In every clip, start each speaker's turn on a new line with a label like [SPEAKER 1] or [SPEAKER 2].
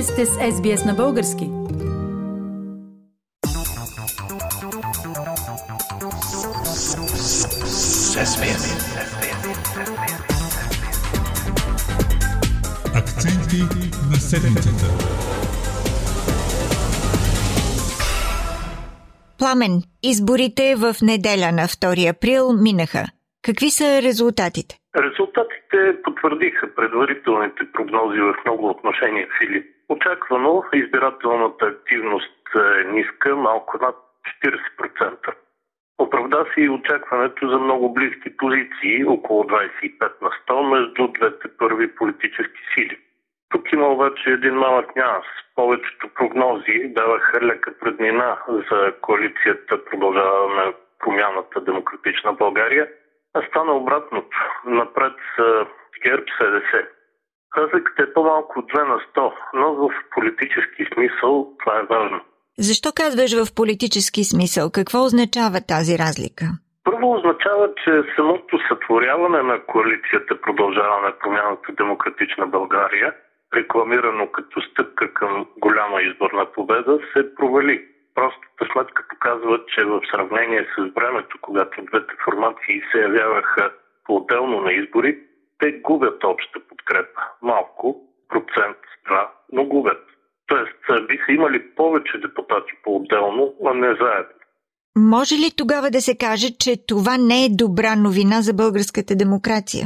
[SPEAKER 1] Вие сте с SBS на български.
[SPEAKER 2] Акценти на седмицата.
[SPEAKER 3] Пламен, изборите в неделя на 2 април минаха. Какви са резултатите?
[SPEAKER 4] Резултатите потвърдиха предварителните прогнози в много отношения сили. Очаквано избирателната активност е ниска, малко над 40%. Оправда се и очакването за много близки позиции, около 25 на 100, между двете първи политически сили. Тук има обаче един малък нюанс. Повечето прогнози даваха лека преднина за коалицията Продължаваме промяната Демократична България – а стана обратното. Напред с ГЕРБ СДС. Разликата е по-малко от 2 на 100, но в политически смисъл това е важно.
[SPEAKER 3] Защо казваш в политически смисъл? Какво означава тази разлика?
[SPEAKER 4] Първо означава, че самото сътворяване на коалицията продължаване промяната Демократична България, рекламирано като стъпка към голяма изборна победа, се провали. Простата сметка показва, че в сравнение с времето, когато двете формации се явяваха по-отделно на избори, те губят обща подкрепа. Малко, процент, два, но губят. Тоест, биха имали повече депутати по-отделно, а не заедно.
[SPEAKER 3] Може ли тогава да се каже, че това не е добра новина за българската демокрация?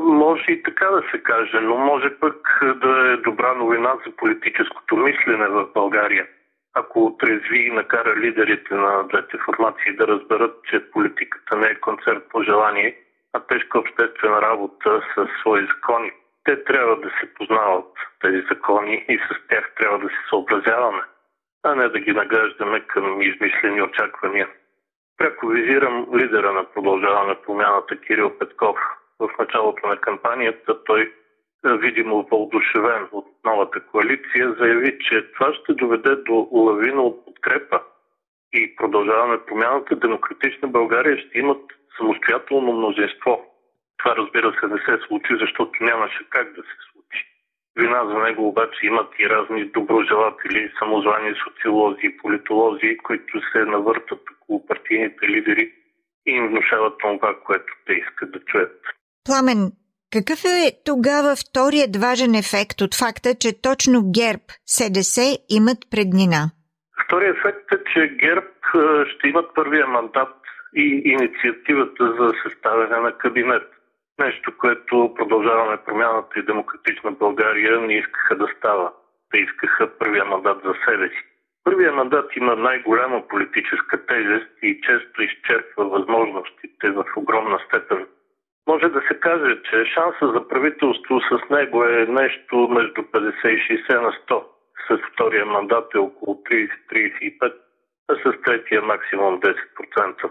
[SPEAKER 4] Може и така да се каже, но може пък да е добра новина за политическото мислене в България ако отрезви и накара лидерите на двете формации да разберат, че политиката не е концерт по желание, а тежка обществена работа с свои закони. Те трябва да се познават тези закони и с тях трябва да се съобразяваме, а не да ги нагаждаме към измислени очаквания. Пряко визирам лидера на продължаване промяната Кирил Петков. В началото на кампанията той видимо въодушевен от новата коалиция, заяви, че това ще доведе до лавина от подкрепа и продължаваме промяната. Демократична България ще имат самостоятелно мнозинство. Това разбира се не се случи, защото нямаше как да се случи. Вина за него обаче имат и разни доброжелатели, самозвани социолози и политолози, които се навъртат около партийните лидери и им внушават това, което те искат да чуят.
[SPEAKER 3] Пламен, какъв е тогава вторият важен ефект от факта, че точно ГЕРБ, СДС имат преднина?
[SPEAKER 4] Вторият ефект е, че ГЕРБ ще имат първия мандат и инициативата за съставяне на кабинет. Нещо, което продължаваме промяната и демократична България не искаха да става. Те искаха първия мандат за себе си. Първия мандат има най-голяма политическа тежест и често изчерпва възможностите в огромна степен може да се каже, че шанса за правителство с него е нещо между 50 и 60 на 100. С втория мандат е около 30-35, а с третия максимум 10%.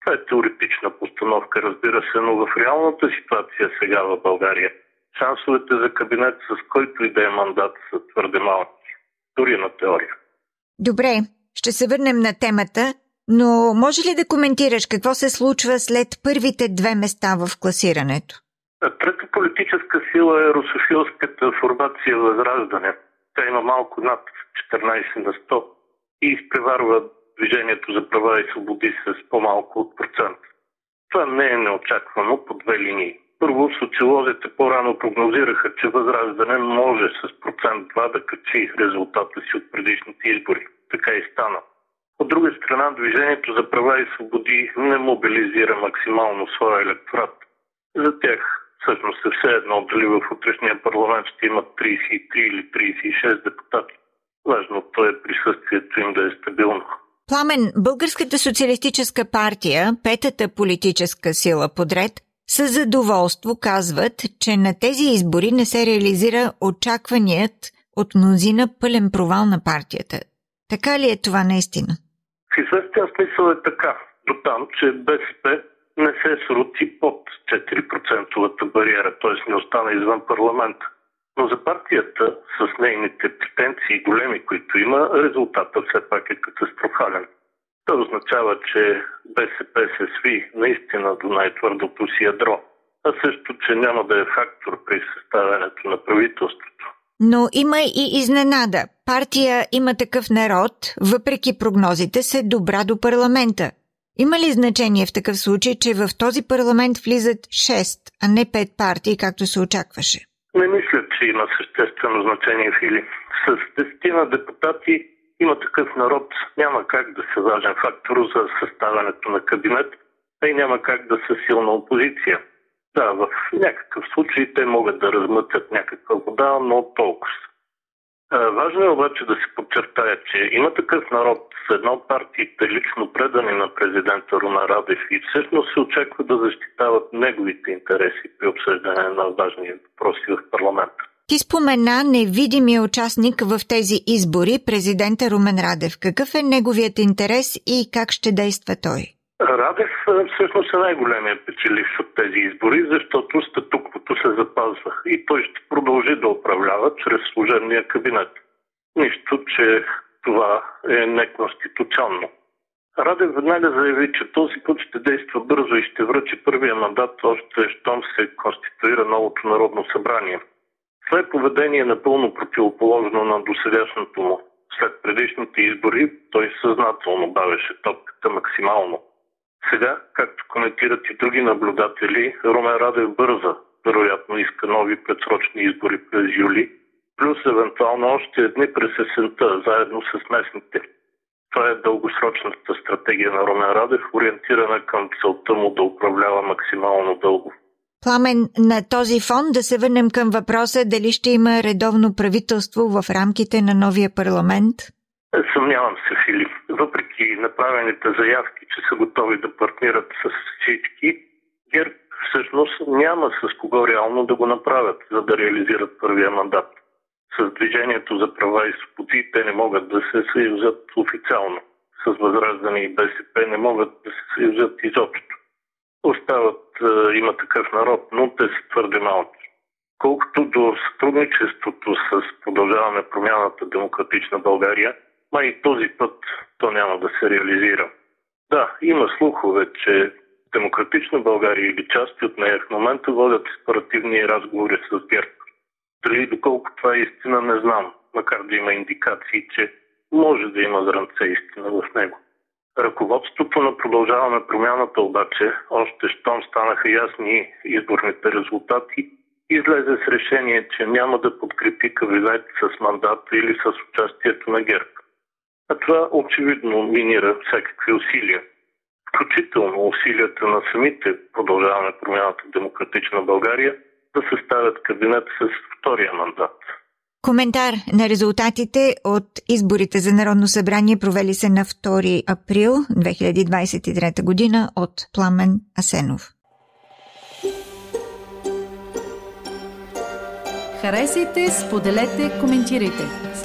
[SPEAKER 4] Това е теоретична постановка, разбира се, но в реалната ситуация сега в България шансовете за кабинет с който и да е мандат са твърде малки. Дори на теория.
[SPEAKER 3] Добре, ще се върнем на темата. Но може ли да коментираш какво се случва след първите две места в класирането?
[SPEAKER 4] Трета политическа сила е русофилската формация Възраждане. Тя има малко над 14 на 100 и изпреварва движението за права и свободи с по-малко от процент. Това не е неочаквано по две линии. Първо, социолозите по-рано прогнозираха, че Възраждане може с процент 2 да качи резултата си от предишните избори. Така и стана. От друга страна, Движението за права и свободи не мобилизира максимално своя електорат. За тях всъщност е все едно дали в утрешния парламент ще имат 33 или 36 депутати. Важното е присъствието им да е стабилно.
[SPEAKER 3] Пламен, Българската социалистическа партия, петата политическа сила подред, със задоволство казват, че на тези избори не се реализира очакваният от мнозина пълен провал на партията. Така ли е това наистина?
[SPEAKER 4] В известен смисъл е така. До там, че БСП не се срути под 4 бариера, т.е. не остана извън парламента. Но за партията с нейните претенции големи, които има, резултатът все пак е катастрофален. Това означава, че БСП се сви наистина до най-твърдото си ядро, а също, че няма да е фактор при съставянето на правителството.
[SPEAKER 3] но има и изненада. Партия има такъв народ, въпреки прогнозите, се добра до парламента. Има ли значение в такъв случай, че в този парламент влизат 6, а не 5 партии, както се очакваше?
[SPEAKER 4] Не мисля, че има съществено значение, Фили. С десетина депутати има такъв народ. Няма как да се важен фактор за съставянето на кабинет, а и няма как да са силна опозиция. Да, в някакъв случай те могат да размътят някаква вода, но толкова. Важно е обаче да се подчертая, че има такъв народ с една партиите лично предани на президента Руна Радев и всъщност се очаква да защитават неговите интереси при обсъждане на важни въпроси в парламента.
[SPEAKER 3] Ти спомена невидимия участник в тези избори, президента Румен Радев. Какъв е неговият интерес и как ще действа той?
[SPEAKER 4] Радев всъщност е най-големия печеливш от тези избори, защото статуквото се запазва и той ще продължи да управлява чрез служебния кабинет. Нищо, че това е неконституционно. Радев веднага заяви, че този път ще действа бързо и ще връчи първия мандат още щом се конституира новото Народно събрание. Е поведение напълно противоположно на досегашното му. След предишните избори той съзнателно бавеше топката максимално. Сега, както коментират и други наблюдатели, Румен Радев бърза. Вероятно иска нови предсрочни избори през юли, плюс евентуално още едни през есента, заедно с местните. Това е дългосрочната стратегия на Румен Радев, ориентирана към целта му да управлява максимално дълго.
[SPEAKER 3] Пламен, на този фон да се върнем към въпроса дали ще има редовно правителство в рамките на новия парламент?
[SPEAKER 4] Съмнявам се, Филип. Въпреки направените заявки, че са готови да партнират с всички, ГЕРБ всъщност няма с кого реално да го направят, за да реализират първия мандат. С Движението за права и свободи те не могат да се съюзат официално. С Възраждане и БСП не могат да се съюзат изобщо. Остават, има такъв народ, но те са твърде малки. Колкото до сътрудничеството с продължаване промяната Демократична България – Ма и този път то няма да се реализира. Да, има слухове, че Демократична България или части от нея в момента водят сепаративни разговори с ГЕРБ. Дали доколко това е истина, не знам, макар да има индикации, че може да има зранце истина в него. Ръководството на продължаваме промяната обаче, още щом станаха ясни изборните резултати, излезе с решение, че няма да подкрепи кабинет с мандата или с участието на ГЕРБ. А това очевидно минира всякакви усилия. Включително усилията на самите продължаване промяната в демократична България да съставят кабинет с втория мандат.
[SPEAKER 3] Коментар на резултатите от изборите за Народно събрание провели се на 2 април 2023 година от Пламен Асенов.
[SPEAKER 1] Харесайте, споделете, коментирайте.